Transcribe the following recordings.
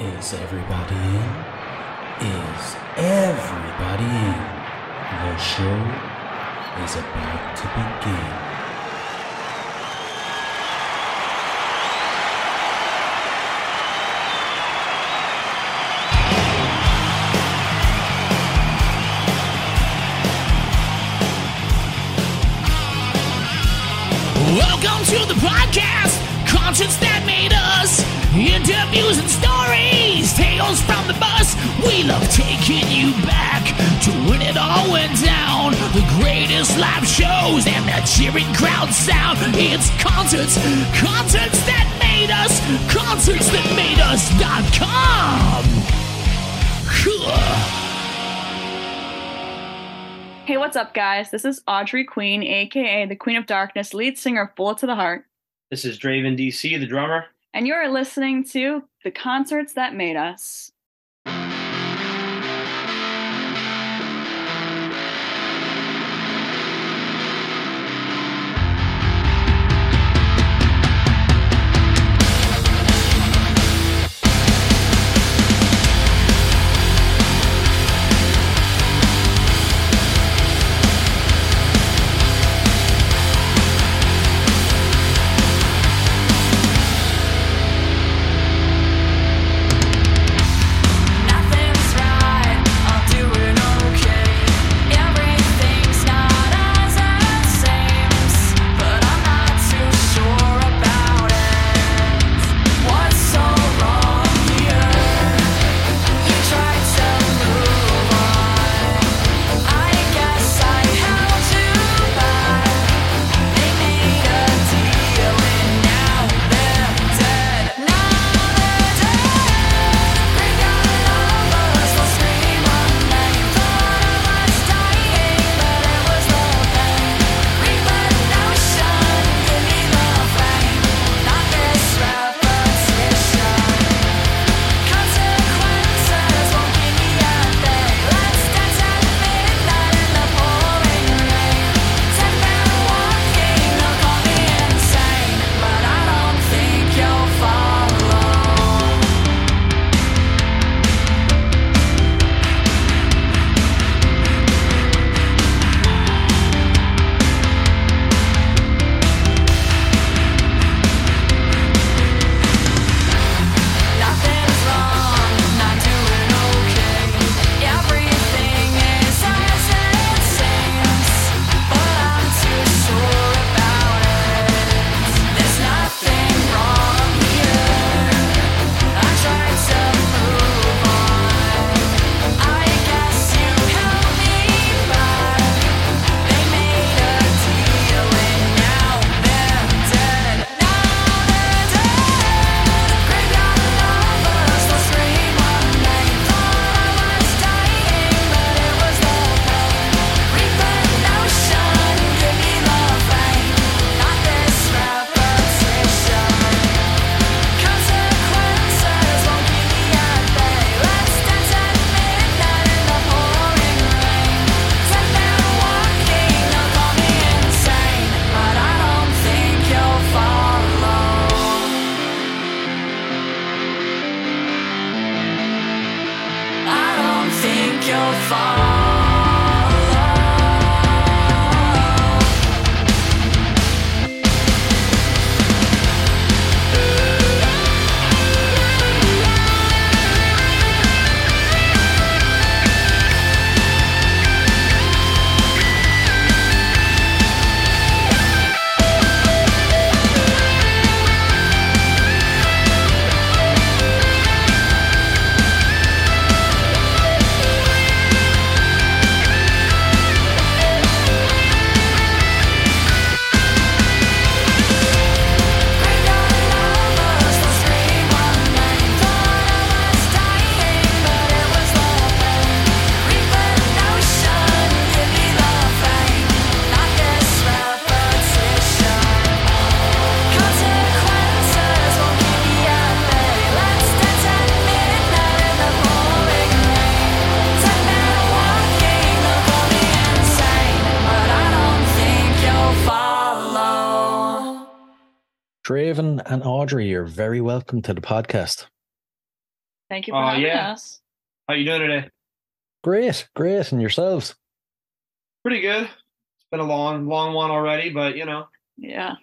Is everybody in? Is everybody in? The show is about to begin. Welcome to the podcast, Concerts That Made Us. Interviews and stories, tales from the bus. We love taking you back to when it all went down. The greatest live shows and the cheering crowd sound. It's concerts, concerts that made us, concerts that made us.com. Hey, what's up, guys? This is Audrey Queen, aka the Queen of Darkness, lead singer of Bullet to the Heart. This is Draven DC, the drummer and you're listening to The Concerts That Made Us. and Audrey, you're very welcome to the podcast. Thank you for uh, having yeah. us. How you doing today? Great, great, and yourselves? Pretty good. It's been a long, long one already, but you know. Yeah.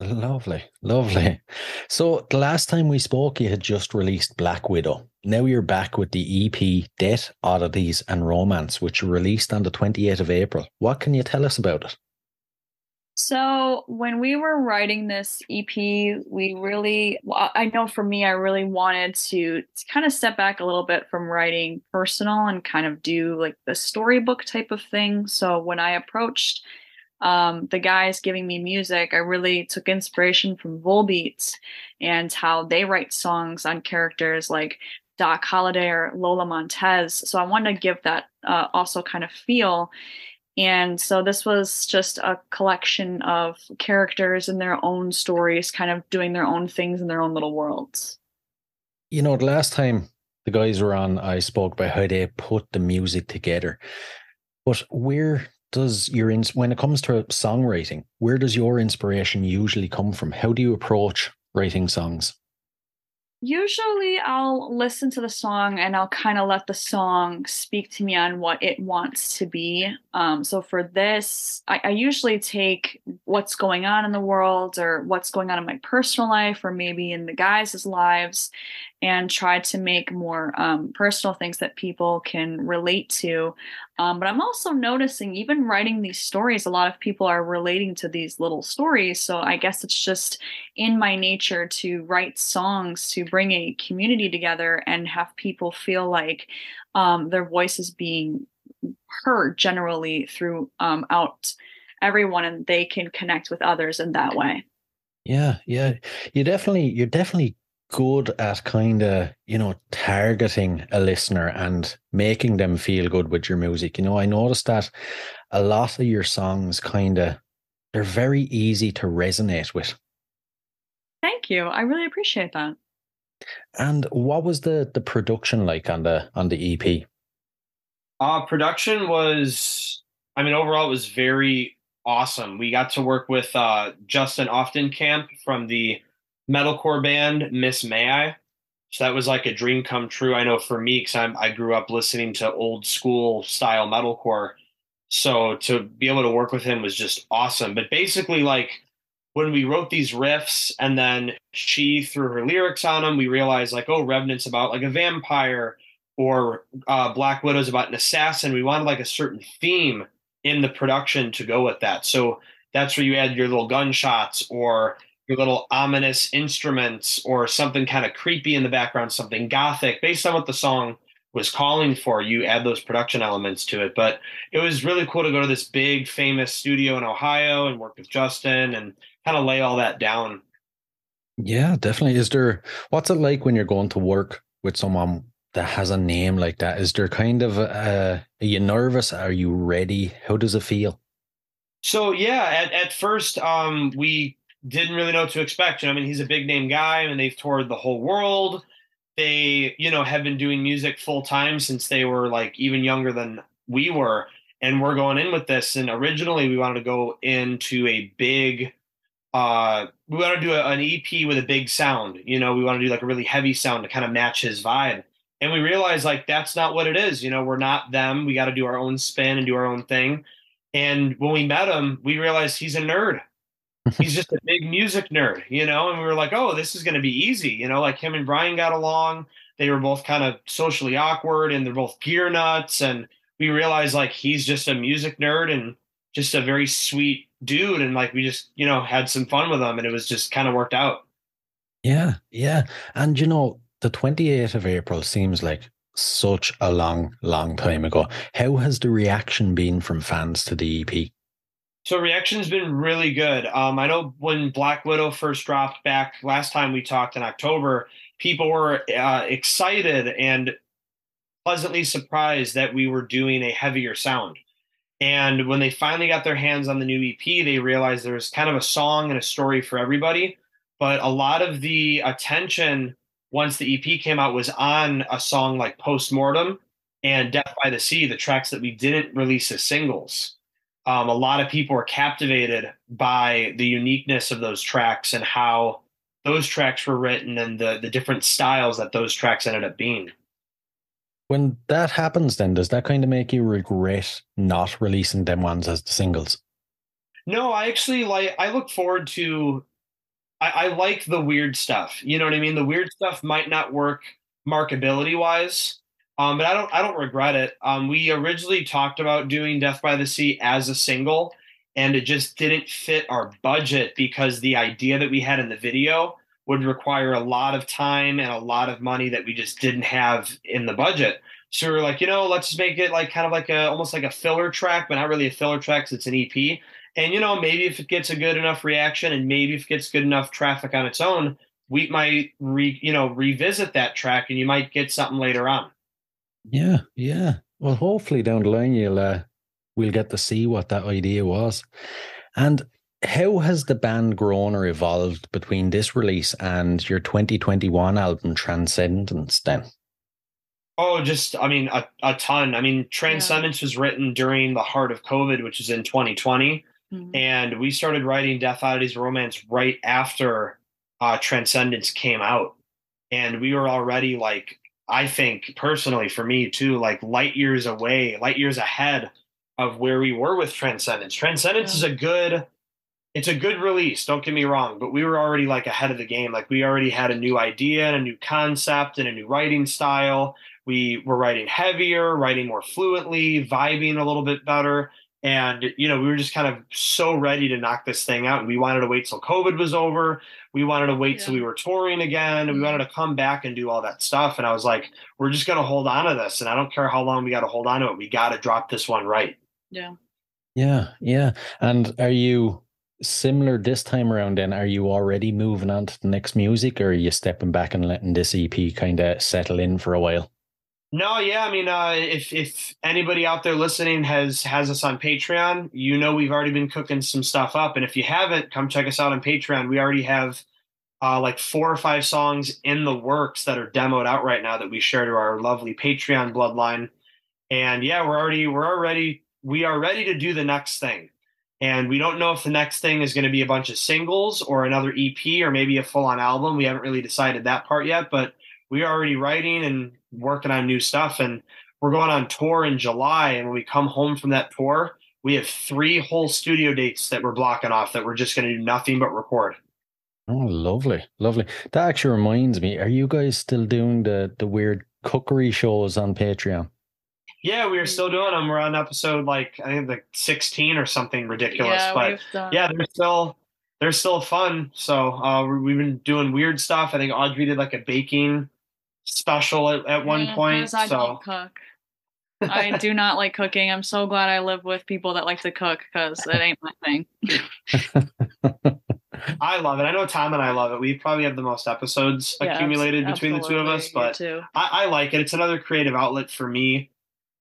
Lovely, lovely. So the last time we spoke, you had just released Black Widow. Now you're back with the EP Death, Oddities, and Romance, which released on the 28th of April. What can you tell us about it? So when we were writing this EP, we really, I know for me, I really wanted to kind of step back a little bit from writing personal and kind of do like the storybook type of thing. So when I approached um, the guys giving me music, I really took inspiration from Volbeats and how they write songs on characters like Doc Holliday or Lola Montez. So I wanted to give that uh, also kind of feel. And so this was just a collection of characters and their own stories, kind of doing their own things in their own little worlds. You know, the last time the guys were on, I spoke about how they put the music together. But where does your ins when it comes to songwriting, where does your inspiration usually come from? How do you approach writing songs? Usually I'll listen to the song and I'll kind of let the song speak to me on what it wants to be. Um, so for this, I, I usually take what's going on in the world or what's going on in my personal life or maybe in the guys' lives and try to make more um, personal things that people can relate to. Um, but I'm also noticing, even writing these stories, a lot of people are relating to these little stories. So I guess it's just in my nature to write songs to bring a community together and have people feel like um, their voice is being heard generally throughout um, everyone and they can connect with others in that way. Yeah, yeah. You definitely you're definitely good at kind of, you know, targeting a listener and making them feel good with your music. You know, I noticed that a lot of your songs kind of they're very easy to resonate with. Thank you. I really appreciate that. And what was the the production like on the on the EP? Uh production was I mean overall it was very awesome. We got to work with uh Justin Aufdemkampe from the metalcore band Miss May I. So that was like a dream come true. I know for me, because I grew up listening to old school style metalcore. So to be able to work with him was just awesome. But basically, like when we wrote these riffs and then she threw her lyrics on them, we realized like, oh, Revenant's about like a vampire or uh, Black Widow's about an assassin. We wanted like a certain theme in the production to go with that. So that's where you add your little gunshots or your little ominous instruments or something kind of creepy in the background, something gothic, based on what the song was calling for. You add those production elements to it. But it was really cool to go to this big, famous studio in Ohio and work with Justin and kind of lay all that down. Yeah, definitely. Is there what's it like when you're going to work with someone that has a name like that? Is there kind of a, are you nervous? Are you ready? How does it feel? So yeah, at, at first um, we didn't really know what to expect. I mean, he's a big name guy, I and they've toured the whole world. They, you know, have been doing music full time since they were like even younger than we were. And we're going in with this. And originally, we wanted to go into a big, uh, we want to do a, an EP with a big sound. You know, we want to do like a really heavy sound to kind of match his vibe. And we realized like that's not what it is. You know, we're not them. We got to do our own spin and do our own thing. And when we met him, we realized he's a nerd he's just a big music nerd, you know, and we were like, oh, this is going to be easy, you know, like him and Brian got along. They were both kind of socially awkward and they're both gear nuts. And we realized like he's just a music nerd and just a very sweet dude. And like we just, you know, had some fun with him and it was just kind of worked out. Yeah, yeah. And you know, the 28th of April seems like such a long, long time ago. How has the reaction been from fans to the EP? So reaction's been really good. Um, I know when Black Widow first dropped back last time we talked in October, people were uh, excited and pleasantly surprised that we were doing a heavier sound. And when they finally got their hands on the new EP, they realized there was kind of a song and a story for everybody. But a lot of the attention once the EP came out was on a song like Postmortem and Death by the Sea, the tracks that we didn't release as singles um, a lot of people were captivated by the uniqueness of those tracks and how those tracks were written and the the different styles that those tracks ended up being. When that happens, then does that kind of make you regret not releasing them ones as the singles? No, I actually like. I look forward to. I, I like the weird stuff. You know what I mean. The weird stuff might not work markability wise, um, but I don't. I don't regret it. Um, we originally talked about doing Death by the Sea as a single, and it just didn't fit our budget because the idea that we had in the video would require a lot of time and a lot of money that we just didn't have in the budget. So we were like, you know, let's just make it like kind of like a almost like a filler track, but not really a filler track it's an EP. And you know, maybe if it gets a good enough reaction, and maybe if it gets good enough traffic on its own, we might re you know revisit that track, and you might get something later on. Yeah, yeah. Well, hopefully down the line you'll uh, we'll get to see what that idea was. And how has the band grown or evolved between this release and your 2021 album Transcendence then? Oh, just I mean a, a ton. I mean, Transcendence was written during the heart of COVID, which is in 2020. Mhm. and we started writing Death Oddities Romance right after uh, Transcendence came out, and we were already like, I think personally for me too, like light years away, light years ahead of where we were with Transcendence. Transcendence is a good, it's a good release. Don't get me wrong, but we were already like ahead of the game. Like we already had a new idea and a new concept and a new writing style. We were writing heavier, writing more fluently, vibing a little bit better and you know we were just kind of so ready to knock this thing out we wanted to wait till covid was over we wanted to wait till we were touring again and we mm-hmm. wanted to come back and do all that stuff and i was like we're just going to hold on to this and i don't care how long we got to hold on to it we got to drop this one right Yeah. Yeah, yeah. And are you similar this time around then? Are you already moving on to the next music or are you stepping back and letting this EP kind of settle in for a while? No yeah i mean uh, if if anybody out there listening has has us on patreon you know we've already been cooking some stuff up and if you haven't come check us out on patreon we already have uh, like four or five songs in the works that are demoed out right now that we share to our lovely Patreon bloodline. And yeah, we're already we're already we are ready to do the next thing. And we don't know if the next thing is going to be a bunch of singles or another EP or maybe a full on album. We haven't really decided that part yet, but we are already writing and working on new stuff. And we're going on tour in July. And when we come home from that tour, we have three whole studio dates that we're blocking off that we're just going to do nothing but record. Oh, lovely, lovely. That actually reminds me, are you guys still doing the the weird cookery shows on Patreon? Yeah, we are still doing them. We're on episode like I think like 16 or something ridiculous. yeah, but we've done. yeah, they're still they're still fun. So uh, we've been doing weird stuff. I think Audrey did like a baking special at, at one Yeah, point. I So don't cook. I do not like cooking. I'm so glad I live with people that like to cook because it ain't my thing. I love it. I know Tom and I love it. We probably have the most episodes Yeah, accumulated between the two of us, but. I, I like it. It's another creative outlet for me.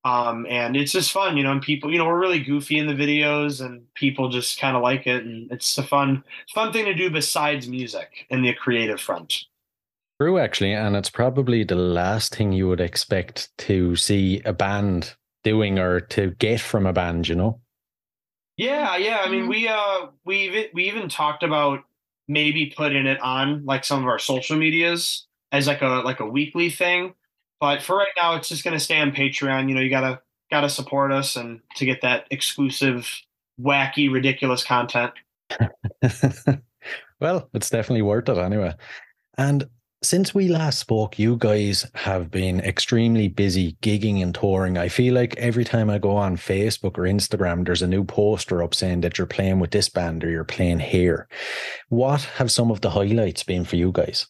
Um, and it's just fun, you know, and people, you know, we're really goofy in the videos and people just kind of like it. And it's a fun, fun thing to do besides music in the creative front. True, actually, and it's probably the last thing you would expect to see a band doing or to get from a band, you know? Yeah. Yeah. I mean, Mhm. we, uh, we, even- we even talked about maybe putting it on like some of our social medias as like a, like a weekly thing. But for right now, it's just going to stay on Patreon. You know, you gotta, gotta support us and to get that exclusive, wacky, ridiculous content. well, it's definitely worth it anyway. And since we last spoke, you guys have been extremely busy gigging and touring. I feel like every time I go on Facebook or Instagram, there's a new poster up saying that you're playing with this band or you're playing here. What have some of the highlights been for you guys?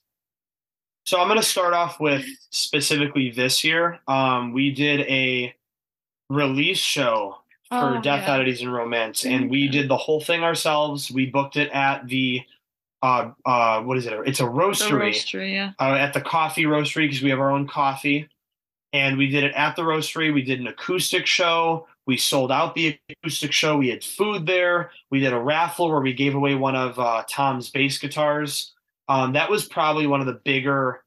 So I'm going to start off with specifically this year. Um, we did a release show for Oh, Death yeah. Oddities and Romance, and we did the whole thing ourselves. We booked it at the uh, uh, what is it? It's a The roastery, roastery, yeah. uh, at the coffee roastery because we have our own coffee, and we did it at the roastery. We did an acoustic show. We sold out the acoustic show. We had food there. We did a raffle where we gave away one of uh, Tom's bass guitars. Um, that was probably one of the bigger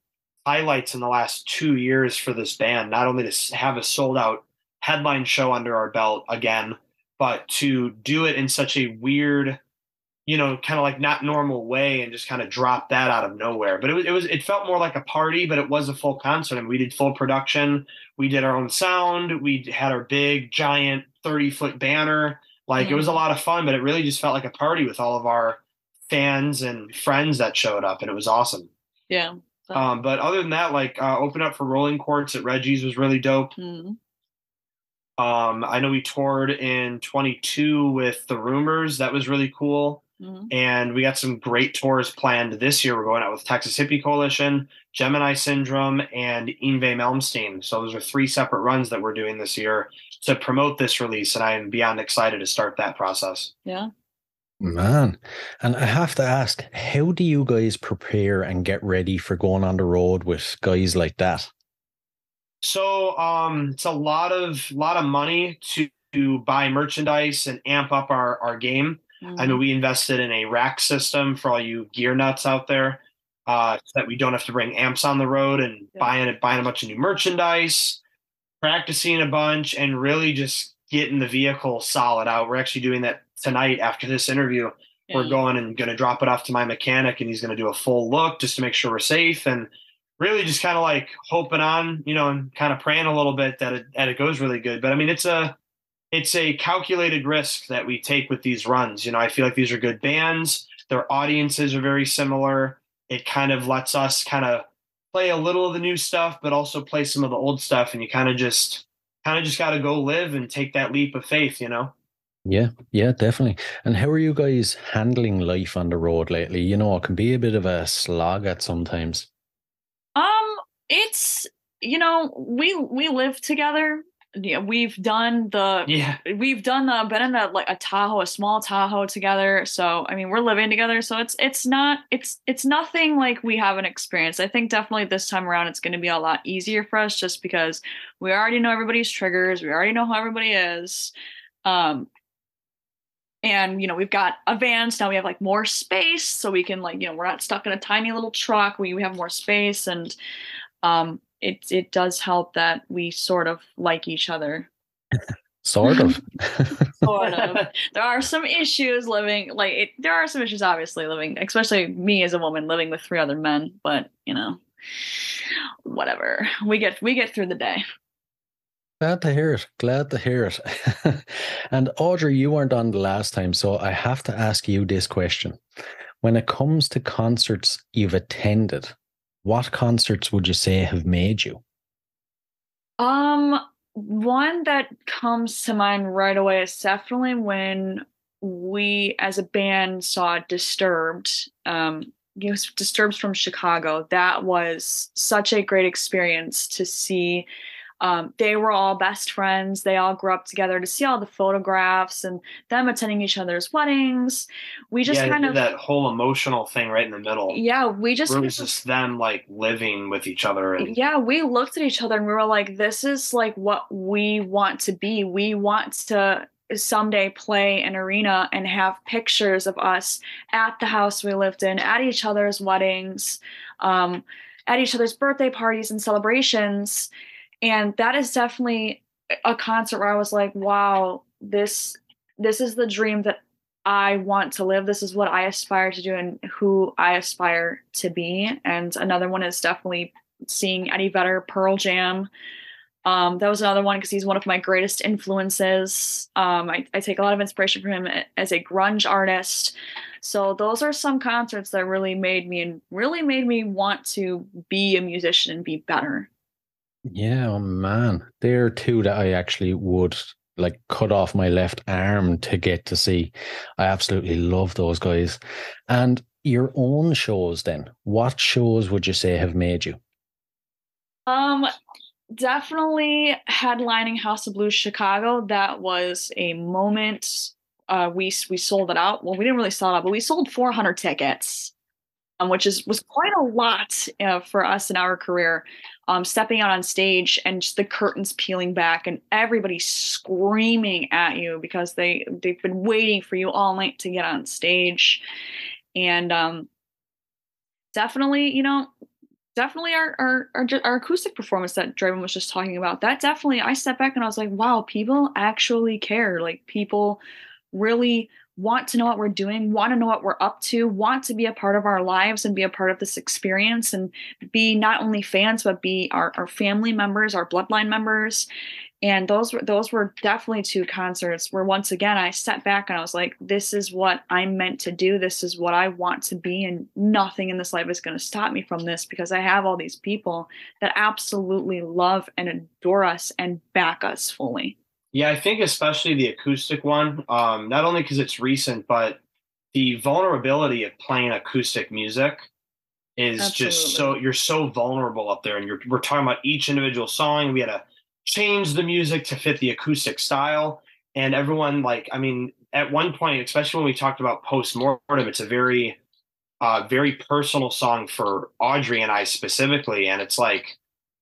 highlights in the last two years for this band. Not only to have a sold out headline show under our belt again, but to do it in such a weird you know, kind of like not normal way and just kind of dropped that out of nowhere. But it was, it was, it felt more like a party, but it was a full concert. And we did full production. We did our own sound. We had our big, giant 30 foot banner. Like it was a lot of fun, but it really just felt like a party with all of our fans and friends that showed up. And it was awesome. Yeah. Um, but other than that, like uh, open up for Rolling Quartz at Reggie's was really dope. Mhm. Um, I know we toured in 22 with the Rumors. That was really cool. Mhm. And we got some great tours planned this year. We're going out with Texas Hippie Coalition, Gemini Syndrome, and Yngwie Malmsteen. So those are three separate runs that we're doing this year to promote this release. And I am beyond excited to start that process. Yeah. Man, and I have to ask, how do you guys prepare and get ready for going on the road with guys like that? So um, it's a lot of lot of money to, to buy merchandise and amp up our, our game. I mean, we invested in a rack system for all you gear nuts out there, uh, so that we don't have to bring amps on the road and Yeah. buying it, buying a bunch of new merchandise, practicing a bunch, and really just getting the vehicle solid out. We're actually doing that tonight after this interview. Yeah. We're going and going to drop it off to my mechanic, and he's going to do a full look just to make sure we're safe and really just kind of like hoping on, you know, and kind of praying a little bit that it that it goes really good. But I mean, it's a it's a calculated risk that we take with these runs. You know, I feel like these are good bands. Their audiences are very similar. It kind of lets us kind of play a little of the new stuff, but also play some of the old stuff. And you kind of just kind of just got to go live and take that leap of faith. You know. Yeah, yeah, definitely. And how are you guys handling life on the road lately? You know, it can be a bit of a slog at sometimes. Um, it's you know we we live together. Yeah, we've done the Yeah. we've done the been in a like a Tahoe, a small Tahoe together. So I mean, we're living together. So it's it's not it's it's nothing like we haven't experienced. I think definitely this time around it's going to be a lot easier for us just because we already know everybody's triggers. We already know how everybody is. Um, and you know we've got a van so now we have like more space so we can like you know we're not stuck in a tiny little truck we, we have more space and um it it does help that we sort of like each other Sort of. sort of there are some issues living like it, there are some issues obviously living especially me as a woman living with three other men but you know whatever we get we get through the day Glad to hear it. Glad to hear it. and Audrey, you weren't on the last time, so I have to ask you this question. When it comes to concerts you've attended, what concerts would you say have made you? Um, one that comes to mind right away is definitely when we, as a band, saw Disturbed. Um, it was Disturbed from Chicago. That was such a great experience to see. Um, they were all best friends. They all grew up together. To see all the photographs and them attending each other's weddings, we just yeah, kind of that whole emotional thing right in the middle. yeah, we just it kind was of- just them like living with each other and yeah we looked at each other and we were like this is like what we want to be we want to someday play an arena and have pictures of us at the house we lived in at each other's weddings um, at each other's birthday parties and celebrations and that is definitely a concert where i was like wow this this is the dream that I want to live. This is what I aspire to do and who I aspire to be. And another one is definitely seeing Eddie Vedder, Pearl Jam. Um, that was another one because he's one of my greatest influences. Um, I, I take a lot of inspiration from him as a grunge artist. So those are some concerts that really made me and really made me want to be a musician and be better. Yeah, oh man. There are two that I actually would like cut off my left arm to get to see. I absolutely love those guys. And your own shows then, what shows would you say have made you? Um, definitely headlining House of Blues Chicago. That was a moment. Uh, we we sold it out. Well, we didn't really sell it out, but we sold 400 tickets, um, which is was quite a lot uh, for us in our career. Um, stepping out on stage and just the curtains peeling back and everybody screaming at you because they they've been waiting for you all night to get on stage, and um, definitely, you know, definitely our, our our our acoustic performance that Draven was just talking about. That definitely I stepped back and I was like, wow, people actually care. Like people really want to know what we're doing, want to know what we're up to, want to be a part of our lives and be a part of this experience and be not only fans, but be our, our family members, our bloodline members. And those were those were definitely two concerts where once again I sat back and I was like, this is what I'm meant to do. This is what I want to be, and nothing in this life is going to stop me from this because I have all these people that absolutely love and adore us and back us fully. Yeah, I think especially the acoustic one, um, not only because it's recent, but the vulnerability of playing acoustic music is just so you're so vulnerable up there, and you're we're talking about each individual song. We had to change the music to fit the acoustic style, and everyone like, I mean, at one point, especially when we talked about postmortem, it's a very, uh, very personal song for Audrey and I specifically, and it's like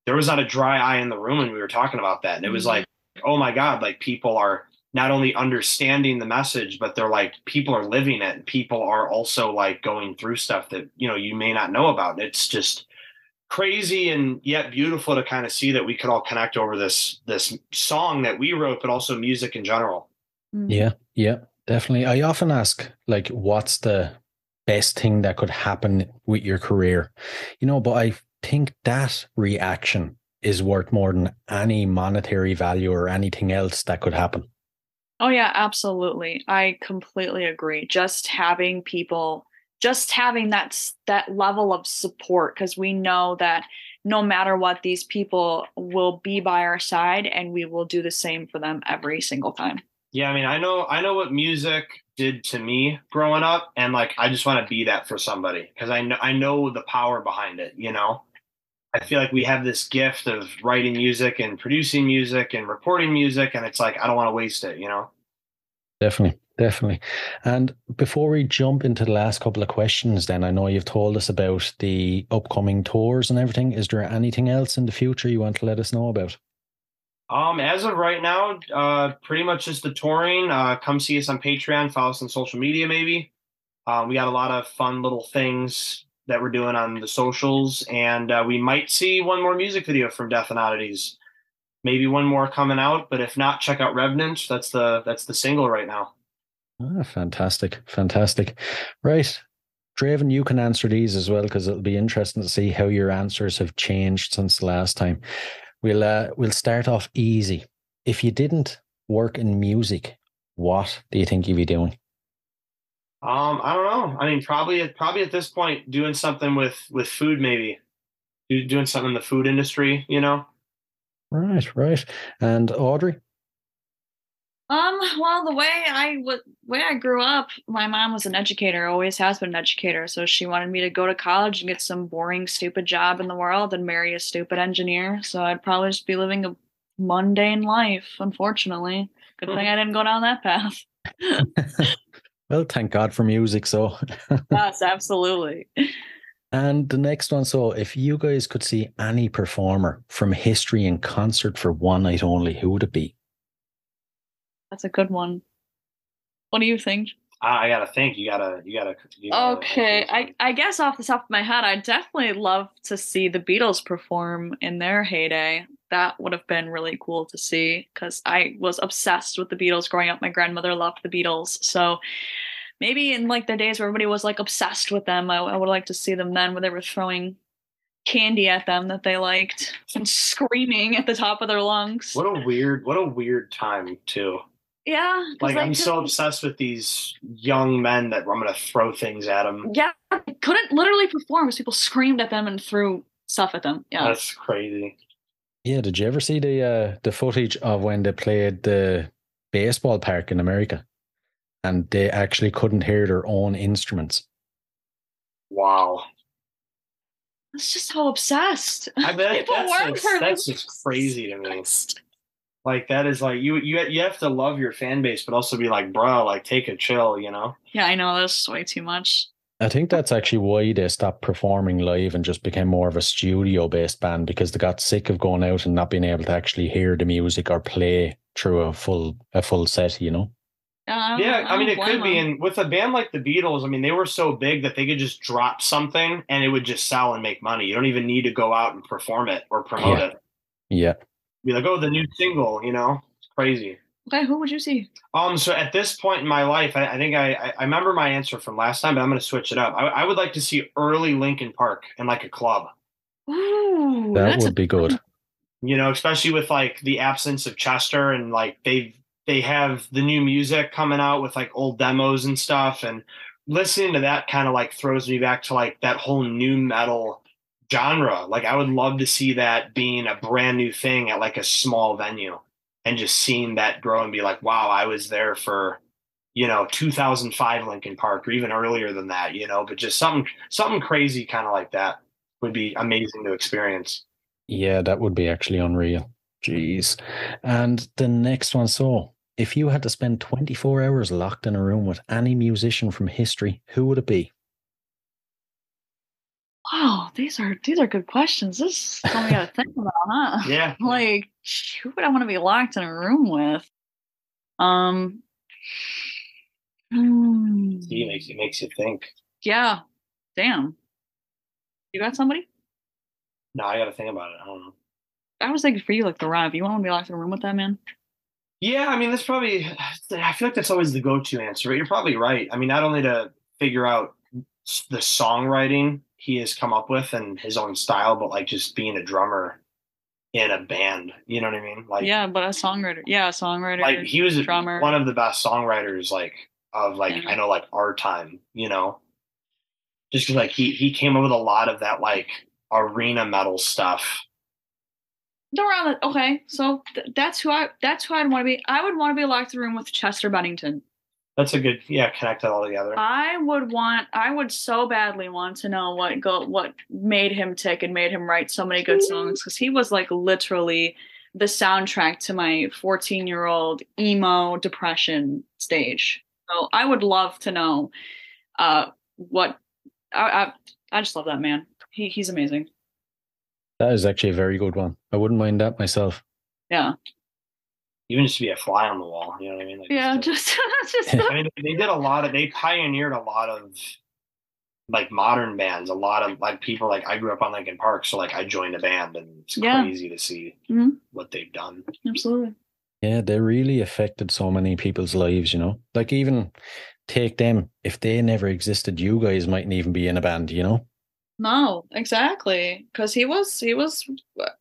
there was not a dry eye in the room when we were talking about that, and it was Mhm. like oh my god like people are not only understanding the message but they're like people are living it people are also like going through stuff that you know you may not know about it's just crazy and yet beautiful to kind of see that we could all connect over this this song that we wrote but also music in general Mm. Yeah, yeah, definitely. I often ask, like, what's the best thing that could happen with your career? You know, but I think that reaction is worth more than any monetary value or anything else that could happen. Oh yeah, absolutely. I completely agree. Just having people just having that that level of support because we know that no matter what these people will be by our side and we will do the same for them every single time. yeah i mean i know i know what music did to me growing up and like i just want to be that for somebody because i know i know the power behind it you know I feel like we have this gift of writing music and producing music and recording music, and it's like I don't want to waste it, you know. Definitely, definitely. And before we jump into the last couple of questions, then I know you've told us about the upcoming tours and everything. Is there anything else in the future you want to let us know about? Um, as of right now, uh, pretty much just the touring. Uh, come see us on Patreon, follow us on social media, maybe. Um, we got a lot of fun little things that we're doing on the socials, and uh, we might see one more music video from Death and Oddities. Maybe one more coming out, but if not, check out Revenant. That's the that's the single right now. Ah, fantastic, fantastic. Right. Draven, you can answer these as well because it'll be interesting to see how your answers have changed since the last time. We'll uh, we'll start off easy. If you didn't work in music, what do you think you'd be doing? Um, I don't know. I mean, probably at probably at this point, doing something with with food, maybe Do- doing something in the food industry. You know. Right, right. And Audrey? Um, well, the way I was, way I grew up, my mom was an educator, always has been an educator. So she wanted me to go to college and get some boring, stupid job in the world and marry a stupid engineer. So I'd probably just be living a mundane life, unfortunately. Good thing I didn't go down that path. Well, thank God for music. So, yes, absolutely. and the next one. So, if you guys could see any performer from history in concert for one night only, who would it be? That's a good one. What do you think? I, I gotta think. You gotta. You gotta. You gotta Okay, I, I guess off the top of my head, I'd definitely love to see the Beatles perform in their heyday. That would have been really cool to see because I was obsessed with the Beatles growing up. My grandmother loved the Beatles. So maybe in like the days where everybody was like obsessed with them, I, I would like to see them then where they were throwing candy at them that they liked and screaming at the top of their lungs. What a weird. What a weird time too. Yeah. 'cause Like I'm so obsessed with these young men that I'm gonna throw things at them. Yeah, they couldn't literally perform because people screamed at them and threw stuff at them. Yeah. That's crazy. Yeah, did you ever see the uh, the footage of when they played the baseball park in America, and they actually couldn't hear their own instruments? Wow. That's just how obsessed. I bet people that's were just, that's just crazy to me. Like that is like you you you have to love your fan base, but also be like, bro, like take a chill, you know? Yeah, I know that's way too much. I think that's actually why they stopped performing live and just became more of a studio based band because they got sick of going out and not being able to actually hear the music or play through a full a full set. You know. Yeah, I Yeah, I mean, it could blame be. And with a band like the Beatles, I mean, they were so big that they could just drop something and it would just sell and make money. You don't even need to go out and perform it or promote Yeah. it. Yeah. Be like, oh, the new single, you know? It's crazy. Okay, who would you see? Um, so at this point in my life, I, I think I, I I remember my answer from last time, but I'm going to switch it up. I, I would like to see early Linkin Park in like a club. Ooh, That would a, be good. You know, especially with like the absence of Chester and like they've they have the new music coming out with like old demos and stuff, and listening to that kind of like throws me back to like that whole nu metal genre. Like I would love to see that being a brand new thing at like a small venue and just seeing that grow and be like, wow, I was there for, you know, 2005 Linkin Park or even earlier than that, you know, but just something, something crazy kind of like that would be amazing to experience. Yeah, that would be actually unreal. Jeez. And the next one. So, if you had to spend 24 hours locked in a room with any musician from history, who would it be? Wow. These are these are good questions. This is something we gotta think about, huh? Yeah. Like, who would I want to be locked in a room with? Um. hmm, See, it makes, it makes you think. Yeah. Damn. You got somebody? No, I got to think about it. I don't know. I was thinking for you, like the Rob. You want to be locked in a room with that man? Yeah, I mean, that's probably, I feel like that's always the go to answer, but you're probably right. I mean, not only to figure out the songwriting he has come up with and his own style, but like just being a drummer in a band. You know what I mean? Like, yeah, but a songwriter. Yeah, a songwriter. like he was drummer. one of the best songwriters, like of like Yeah. I know, like our time. You know, just like he he came up with a lot of that like arena metal stuff. around the, okay, so th- that's who I that's who I'd want to be. I would want to be locked in a room with Chester Bennington. That's a good yeah, connect it all together. I would want I would so badly want to know what go what made him tick and made him write so many good songs because he was like literally the soundtrack to my 14 year old emo depression stage. So I would love to know uh what I I, I just love that man. He he's amazing. That is actually a very good one. I wouldn't mind that myself. Yeah. Even just to be a fly on the wall. You know what I mean? Like, Yeah, just just just I mean, they did a lot of. They pioneered a lot of like modern bands. A lot of like people. Like I grew up on Linkin Park, so like I joined a band, and it's Yeah. crazy to see Mhm. what they've done. absolutely. Yeah, they really affected so many people's lives, you know? Like, even take them, if they never existed, you guys mightn't even be in a band, you know? No, exactly. Because he was, he was,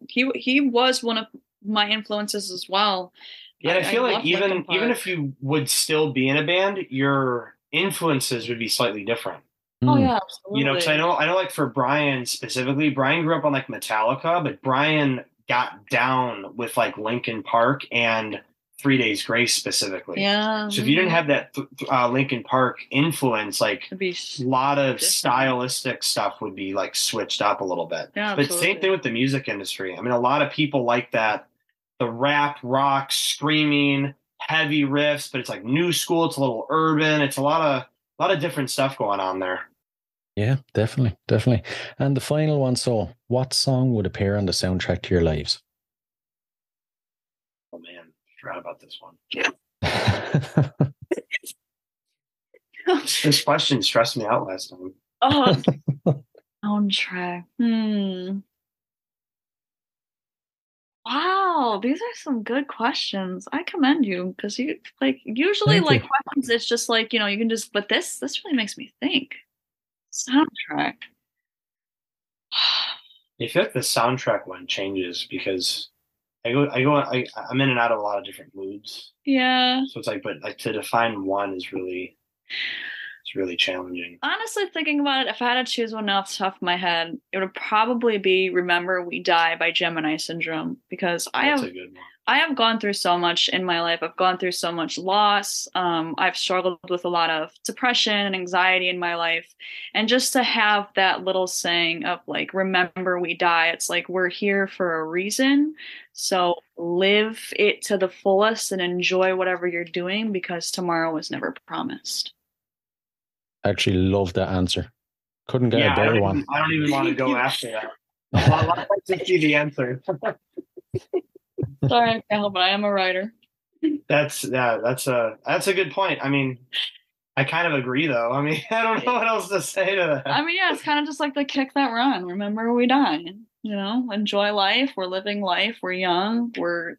he he was one of my influences as well. Yeah, I- I feel I like even even if you would still be in a band, your influences would be slightly different. Oh Mm. yeah, absolutely. You know, because I know I know like for Brian specifically, Brian grew up on like Metallica, but Brian got down with like Linkin Park and Three Days Grace specifically. Yeah. So if you didn't have that th- uh, Linkin Park influence, like a lot of Different. stylistic stuff would be like switched up a little bit. yeah, But absolutely. same thing with the music industry. I mean, a lot of people like that the rap, rock, screaming, heavy riffs, but it's like new school. It's a little urban. It's a lot of a lot of different stuff going on there. Yeah, definitely, definitely. And the final one, so what song would appear on the soundtrack to your lives? Oh man, I forgot about this one. This question stressed me out last time. oh, soundtrack. Hmm. Wow, these are some good questions. I commend you because you like usually Thank like you. questions. It's just like you know you can just. But this this really makes me think. Soundtrack. I feel like the soundtrack one changes because I go, I go, I, I'm in and out of a lot of different moods. Yeah. So it's like, but like to define one is really, it's really challenging. Honestly, thinking about it, if I had to choose one off the top of my head, it would probably be "Remember We Die" by Gemini Syndrome because I That's have a good one. I have gone through so much in my life. I've gone through so much loss. Um, I've struggled with a lot of depression and anxiety in my life. And just to have that little saying of like, remember we die, it's like we're here for a reason. So live it to the fullest and enjoy whatever you're doing because tomorrow was never promised. I actually love that answer. Couldn't get Yeah, a I better don't, one. even, I don't even want to go after that. I'd like to see the answer. Sorry, I can't help it. I am a writer. That's yeah, that's a that's a good point. I mean, I kind of agree though. I mean, I don't know what else to say to that. I mean, yeah, it's kind of just like the kick that run. Remember, we die. You know, enjoy life. We're living life. We're young. We're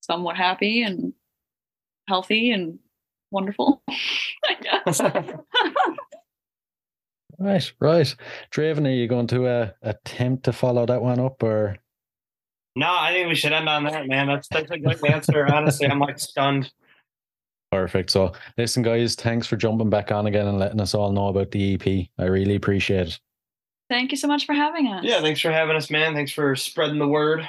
somewhat happy, and healthy and wonderful. I guess. Right, right. Draven, are you going to uh, attempt to follow that one up or? No, I think we should end on that, man. That's that's a good answer. Honestly, I'm like stunned. Perfect. So, listen, guys, thanks for jumping back on again and letting us all know about the EP. I really appreciate it. Thank you so much for having us. Yeah, thanks for having us, man. Thanks for spreading the word.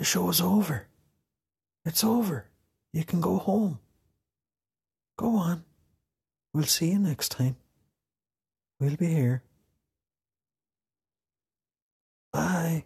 The show's over. It's over. You can go home. Go on. We'll see you next time. We'll be here. Bye.